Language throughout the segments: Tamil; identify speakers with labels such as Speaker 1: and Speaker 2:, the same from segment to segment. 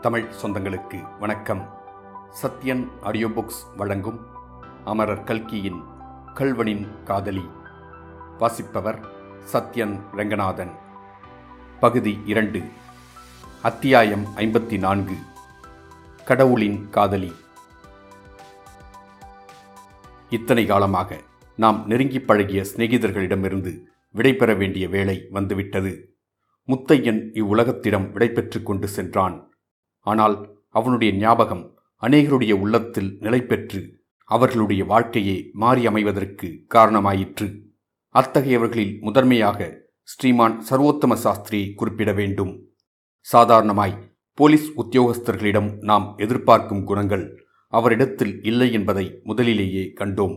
Speaker 1: தமிழ் சொந்தங்களுக்கு வணக்கம். சத்யன் ஆடியோ புக்ஸ் வழங்கும் அமரர் கல்கியின் கல்வனின் காதலி. வாசிப்பவர் சத்யன் ரங்கநாதன். பகுதி இரண்டு. அத்தியாயம் ஐம்பத்தி நான்கு கடவுளின் காதலி. இத்தனை காலமாக நாம் நெருங்கி பழகிய சிநேகிதர்களிடமிருந்து விடைபெற வேண்டிய வேளை வந்துவிட்டது. முத்தையன் இவ்வுலகத்திடம் விடைபெற்று கொண்டு சென்றான். ஆனால் அவனுடைய ஞாபகம் அநேகருடைய உள்ளத்தில் நிலை பெற்று அவர்களுடைய வாழ்க்கையே மாறி அமைவதற்கு காரணமாயிற்று. அத்தகையவர்களில் முதன்மையாக ஸ்ரீமான் சர்வோத்தம சாஸ்திரியை குறிப்பிட வேண்டும். சாதாரணமாய் போலீஸ் உத்தியோகஸ்தர்களிடம் நாம் எதிர்பார்க்கும் குணங்கள் அவரிடத்தில் இல்லை என்பதை முதலிலேயே கண்டோம்.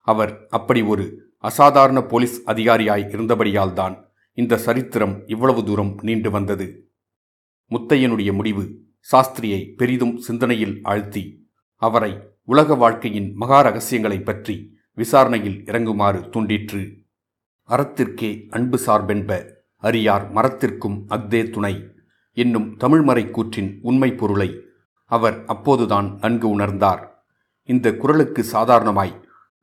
Speaker 1: அவர் அப்படி ஒரு அசாதாரண போலீஸ் அதிகாரியாய் இருந்தபடியால்தான் இந்த சரித்திரம் இவ்வளவு தூரம் நீண்டு வந்தது. முத்தையனுடைய முடிவு சாஸ்திரியை பெரிதும் சிந்தனையில் ஆழ்த்தி அவரை உலக வாழ்க்கையின் மகா ரகசியங்களைப் பற்றி விசாரணையில் இறங்குமாறு தூண்டிற்று. அறத்திற்கே அன்பு சார்பென்ப அரியார் மரத்திற்கும் அக்தே துணை என்னும் தமிழ்மறை கூற்றின் உண்மை பொருளை அவர் அப்போதுதான் நன்கு உணர்ந்தார். இந்த குரலுக்கு சாதாரணமாய்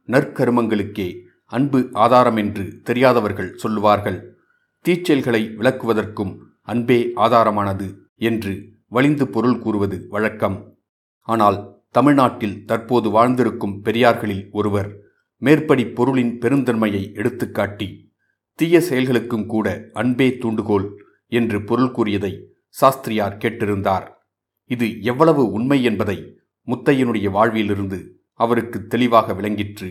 Speaker 1: நற்கருமங்களுக்கே அன்பு ஆதாரம் என்று தெரியாதவர்கள் சொல்லுவார்கள். தீச்செயல்களை விளக்குவதற்கும் அன்பே ஆதாரமானது என்று வலிந்து பொருள் கூறுவது வழக்கம். ஆனால் தமிழ்நாட்டில் தற்போது வாழ்ந்திருக்கும் பெரியார்களில் ஒருவர் மேற்படி பொருளின் பெருந்தன்மையை எடுத்துக்காட்டி தீய செயல்களுக்கும் கூட அன்பே தூண்டுகோல் என்று பொருள் கூறியதை சாஸ்திரியார் கேட்டிருந்தார். இது எவ்வளவு உண்மை என்பதை முத்தையனுடைய வாழ்விலிருந்து அவருக்கு தெளிவாக விளங்கிற்று.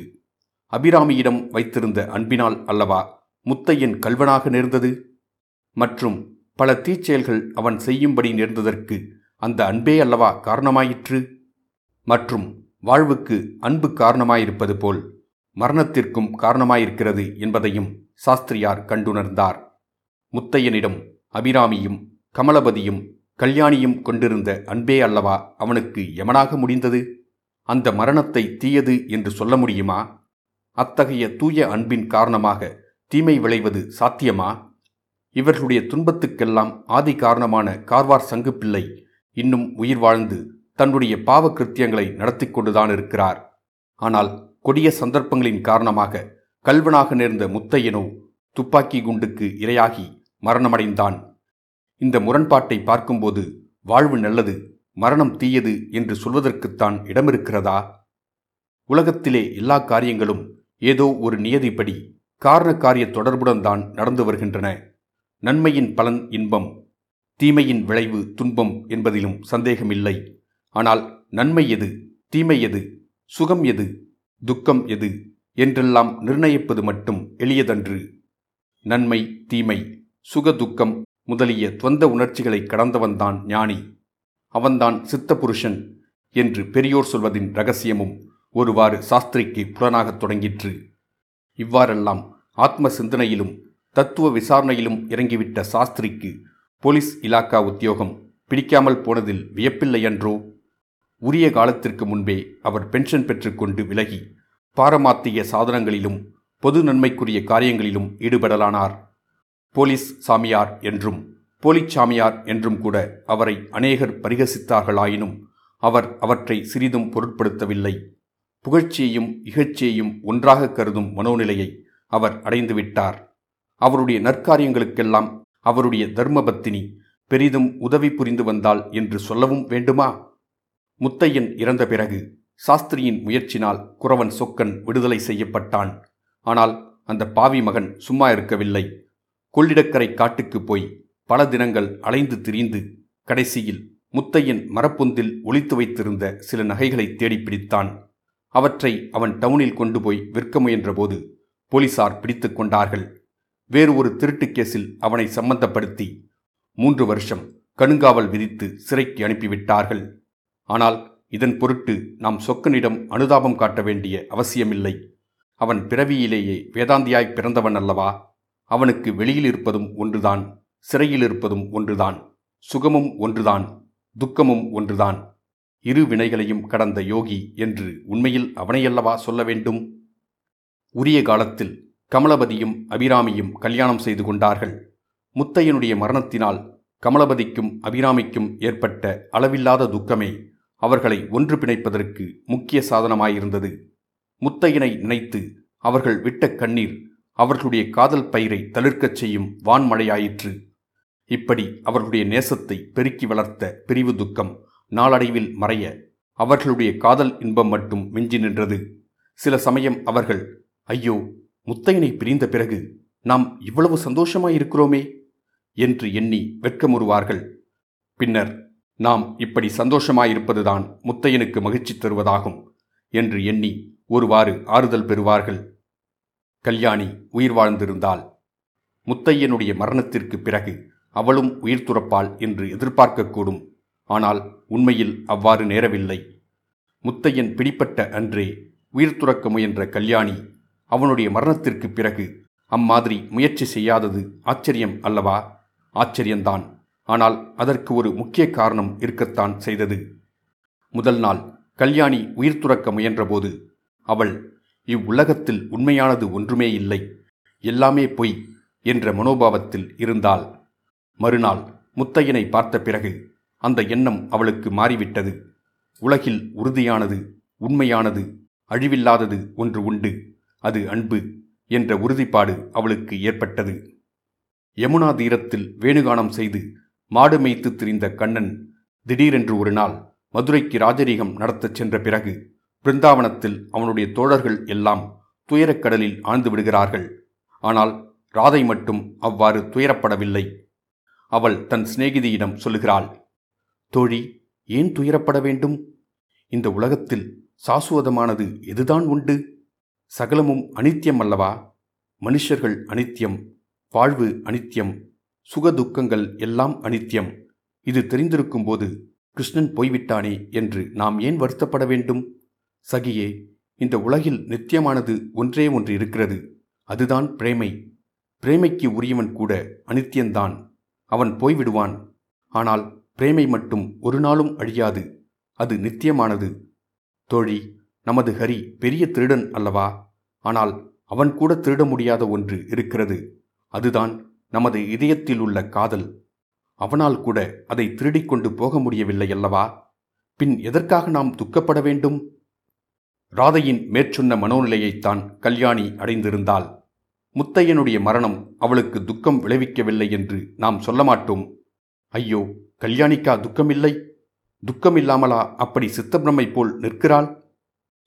Speaker 1: அபிராமியிடம் வைத்திருந்த அன்பினால் அல்லவா முத்தையன் கல்வனாக நேர்ந்தது? மற்றும் பல தீச்செயல்கள் அவன் செய்யும்படி நேர்ந்ததற்கு அந்த அன்பே அல்லவா காரணமாயிற்று? மற்றும் வாழ்வுக்கு அன்பு காரணமாயிருப்பது போல் மரணத்திற்கும் காரணமாயிருக்கிறது என்பதையும் சாஸ்திரியார் கண்டுணர்ந்தார். முத்தையனிடம் அபிராமியும் கமலபதியும் கல்யாணியும் கொண்டிருந்த அன்பே அல்லவா அவனுக்கு யமனாக முடிந்தது? அந்த மரணத்தை தீயது என்று சொல்ல முடியுமா? அத்தகைய தூய அன்பின் காரணமாக தீமை விளைவது சாத்தியமா? இவர்களுடைய துன்பத்துக்கெல்லாம் ஆதி காரணமான கார்வார் சங்குப்பிள்ளை இன்னும் உயிர் வாழ்ந்து தன்னுடைய பாவ கிருத்தியங்களை நடத்தி கொண்டுதான் இருக்கிறார். ஆனால் கொடிய சந்தர்ப்பங்களின் காரணமாக கல்வனாக நேர்ந்த முத்தையனோ துப்பாக்கி குண்டுக்கு இரையாகி மரணமடைந்தான். இந்த முரண்பாட்டை பார்க்கும்போது வாழ்வு நல்லது மரணம் தீயது என்று சொல்வதற்குத்தான் இடமிருக்கிறதா? உலகத்திலே எல்லா காரியங்களும் ஏதோ ஒரு நியதிப்படி காரண காரிய தொடர்புடன் தான் நடந்து வருகின்றன. நன்மையின் பலன் இன்பம் தீமையின் விளைவு துன்பம் என்பதிலும் சந்தேகமில்லை. ஆனால் நன்மை எது தீமை எது சுகம் எது துக்கம் எது என்றெல்லாம் நிர்ணயிப்பது மட்டும் எளியதன்று. நன்மை தீமை சுக துக்கம் முதலிய துவந்த உணர்ச்சிகளை கடந்தவன்தான் ஞானி. அவன்தான் சித்த புருஷன் என்று பெரியோர் சொல்வதின் ரகசியமும் ஒருவாறு சாஸ்திரிக்கு புலனாகத் தொடங்கிற்று. இவ்வாறெல்லாம் ஆத்ம சிந்தனையிலும் தத்துவ விசாரணையிலும் இறங்கிவிட்ட சாஸ்திரிக்கு போலீஸ் இலாக்கா உத்தியோகம் பிடிக்காமல் போனதில் வியப்பில்லையன்றோ? உரிய காலத்திற்கு முன்பே அவர் பென்ஷன் பெற்றுக்கொண்டு விலகி பாரமாத்திய சாதனங்களிலும் பொது நன்மைக்குரிய காரியங்களிலும் ஈடுபடலானார். போலீஸ் சாமியார் என்றும் போலிச் சாமியார் என்றும் கூட அவரை அநேகர் பரிகசித்தார்களாயினும் அவர் அவற்றை சிறிதும் பொருட்படுத்தவில்லை. புகழ்ச்சியையும் இகழ்ச்சியையும் ஒன்றாக கருதும் மனோநிலையை அவர் அடைந்துவிட்டார். அவருடைய நற்காரியங்களுக்கெல்லாம் அவருடைய தர்மபத்தினி பெரிதும் உதவி புரிந்து வந்தாள் என்று சொல்லவும் வேண்டுமா? முத்தையன் இறந்த பிறகு சாஸ்திரியின் முயற்சினால் குறவன் சொக்கன் விடுதலை செய்யப்பட்டான். ஆனால் அந்த பாவி மகன் சும்மா இருக்கவில்லை. கொள்ளிடக்கரை காட்டுக்குப் போய் பல தினங்கள் அலைந்து திரிந்து கடைசியில் முத்தையன் மரப்பொந்தில் ஒளித்து வைத்திருந்த சில நகைகளை தேடிப்பிடித்தான் அவற்றை அவன் டவுனில் கொண்டு போய் விற்க முயன்றபோது போலீசார் பிடித்து கொண்டார்கள். வேறு ஒரு திருட்டு கேஸில் அவனை சம்பந்தப்படுத்தி மூன்று வருஷம் கணுங்காவல் விதித்து சிறைக்கு அனுப்பிவிட்டார்கள். ஆனால் இதன் பொருட்டு நாம் சொக்கனிடம் அனுதாபம் காட்ட வேண்டிய அவசியமில்லை. அவன் பிறவியிலேயே வேதாந்தியாய் பிறந்தவன் அல்லவா? அவனுக்கு வெளியில் இருப்பதும் ஒன்றுதான் சிறையில் இருப்பதும் ஒன்றுதான் சுகமும் ஒன்றுதான் துக்கமும் ஒன்றுதான். இரு வினைகளையும் கடந்த யோகி என்று உண்மையில் அவனையல்லவா சொல்ல வேண்டும்? உரிய காலத்தில் கமலபதியும் அபிராமியும் கல்யாணம் செய்து கொண்டார்கள். முத்தையனுடைய மரணத்தினால் கமலபதிக்கும் அபிராமிக்கும் ஏற்பட்ட அளவில்லாத துக்கமே அவர்களை ஒன்று பிணைப்பதற்கு முக்கிய சாதனமாயிருந்தது. முத்தையனை நினைத்து அவர்கள் விட்ட கண்ணீர் அவர்களுடைய காதல் பயிரை தளிர்க்கச் செய்யும் வான்மழையாயிற்று. இப்படி அவர்களுடைய நேசத்தை பெருக்கி வளர்த்த பிரிவு துக்கம் நாளடைவில் மறைய அவர்களுடைய காதல் இன்பம் மட்டும் மிஞ்சி நின்றது. சில சமயம் அவர்கள் ஐயோ முத்தையனை பிரிந்த பிறகு நாம் இவ்வளவு சந்தோஷமாயிருக்கிறோமே என்று எண்ணி வெட்கமுறுவார்கள். பின்னர் நாம் இப்படி சந்தோஷமாயிருப்பதுதான் முத்தையனுக்கு மகிழ்ச்சி தருவதாகும் என்று எண்ணி ஒருவாறு ஆறுதல் பெறுவார்கள். கல்யாணி உயிர் வாழ்ந்திருந்தாள். முத்தையனுடைய மரணத்திற்கு பிறகு அவளும் உயிர் துறப்பாள் என்று எதிர்பார்க்கக்கூடும். ஆனால் உண்மையில் அவ்வாறு நேரவில்லை. முத்தையன் பிடிப்பட்ட அன்றே உயிர் துறக்க முயன்ற கல்யாணி அவனுடைய மரணத்திற்கு பிறகு அம்மாதிரி முயற்சி செய்யாதது ஆச்சரியம் அல்லவா? ஆச்சரியந்தான் ஆனால் அதற்கு ஒரு முக்கிய காரணம் இருக்கத்தான் செய்தது. முதல் நாள் கல்யாணி உயிர் துறக்க முயன்றபோது அவள் இவ்வுலகத்தில் உண்மையானது ஒன்றுமே இல்லை. எல்லாமே பொய் என்ற மனோபாவத்தில் இருந்தாள். மறுநாள் முத்தையனை பார்த்த பிறகு அந்த எண்ணம் அவளுக்கு மாறிவிட்டது. உலகில் உறுதியானது உண்மையானது அழிவில்லாதது ஒன்று உண்டு. அது அன்பு என்ற உறுதிப்பாடு அவளுக்கு ஏற்பட்டது. யமுனா தீரத்தில் வேணுகானம் செய்து மாடு மேய்த்து திரிந்த கண்ணன் திடீரென்று ஒரு நாள் மதுரைக்கு ராஜரீகம் நடத்தச் சென்ற பிறகு பிருந்தாவனத்தில் அவனுடைய தோழர்கள் எல்லாம் துயரக்கடலில் ஆழ்ந்து விடுகிறார்கள். ஆனால் ராதை மட்டும் அவ்வாறு துயரப்படவில்லை. அவள் தன் சிநேகிதியிடம் சொல்லுகிறாள் தோழி ஏன் துயரப்பட வேண்டும்? இந்த உலகத்தில் சாசுவதமானது எதுதான் உண்டு? சகலமும் அனித்தியம் அல்லவா? மனுஷர்கள் அனித்தியம் வாழ்வு அனித்தியம் சுகதுக்கங்கள் எல்லாம் அனித்தியம் இது தெரிந்திருக்கும்போது கிருஷ்ணன் போய்விட்டானே என்று நாம் ஏன் வருத்தப்பட வேண்டும்? சகியே இந்த உலகில் நித்தியமானது ஒன்றே ஒன்று இருக்கிறது. அதுதான் பிரேமை. பிரேமைக்கு உரியவன் கூட அனித்தியந்தான் அவன் போய்விடுவான். ஆனால் பிரேமை மட்டும் ஒரு நாளும் அழியாது. அது நித்தியமானது. தோழி நமது ஹரி பெரிய திருடன் அல்லவா? ஆனால் அவன் கூட திருட முடியாத ஒன்று இருக்கிறது. அதுதான் நமது இதயத்தில் உள்ள காதல். அவனால் கூட அதை திருடிக் கொண்டு போக முடியவில்லை அல்லவா? பின் எதற்காக நாம் துக்கப்பட வேண்டும்? ராதையின் மேற்சொன்ன மனோநிலையைத்தான் கல்யாணி அடைந்திருந்தாள். முத்தையனுடைய மரணம் அவளுக்கு துக்கம் விளைவிக்கவில்லை என்று நாம் சொல்ல மாட்டோம். ஐயோ கல்யாணிக்கா துக்கமில்லை? துக்கமில்லாமலா அப்படி சித்தப்பிரமை போல் நிற்கிறாள்?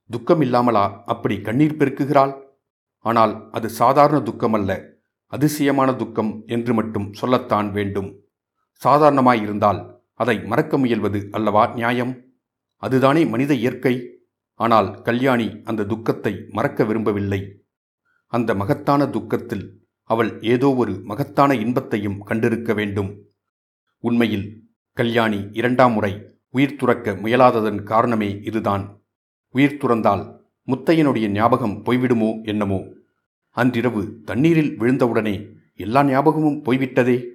Speaker 1: துக்கம் இல்லாமலா அப்படி கண்ணீர் பெருக்குகிறாள்? ஆனால் அது சாதாரண துக்கமல்ல. அதிசயமான துக்கம் என்று மட்டும் சொல்லத்தான் வேண்டும். சாதாரணமாயிருந்தால் அதை மறக்க முயல்வது அல்லவா நியாயம்? அதுதானே மனித இயற்கை. ஆனால் கல்யாணி அந்த துக்கத்தை மறக்க விரும்பவில்லை. அந்த மகத்தான துக்கத்தில் அவள் ஏதோ ஒரு மகத்தான இன்பத்தையும் கண்டிருக்க வேண்டும். உண்மையில் கல்யாணி இரண்டாம் முறை உயிர் துறக்க முயலாததன் காரணமே இதுதான். உயிர் துறந்தால் முத்தையனுடைய ஞாபகம் போய்விடுமோ என்னமோ? அன்றிரவு தண்ணீரில் விழுந்தவுடனே எல்லா ஞாபகமும் போய்விட்டதே.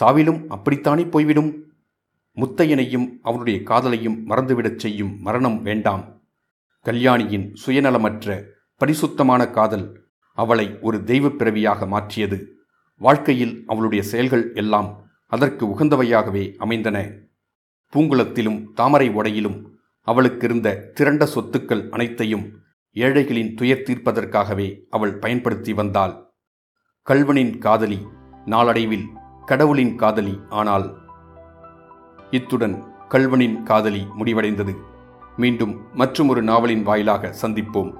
Speaker 1: சாவிலும் அப்படித்தானே போய்விடும்? முத்தையனையும் அவனுடைய காதலையும் மறந்துவிடச் செய்யும் மரணம் வேண்டாம். கல்யாணியின் சுயநலமற்ற பரிசுத்தமான காதல் அவளை ஒரு தெய்வப் பிறவியாக மாற்றியது. வாழ்க்கையில் அவளுடைய செயல்கள் எல்லாம் அதற்கு உகந்தவையாகவே அமைந்தன. பூங்குளத்திலும் தாமரை உடையிலும் அவளுக்கிருந்த திரண்ட சொத்துக்கள் அனைத்தையும் ஏழைகளின் துயர் தீர்ப்பதற்காகவே அவள் பயன்படுத்தி வந்தாள். கல்வனின் காதலி நாளடைவில் கடவுளின் காதலி ஆனால் இத்துடன் கல்வனின் காதலி முடிவடைந்தது. மீண்டும் மற்றுமொரு நாவலின் வாயிலாக சந்திப்போம்.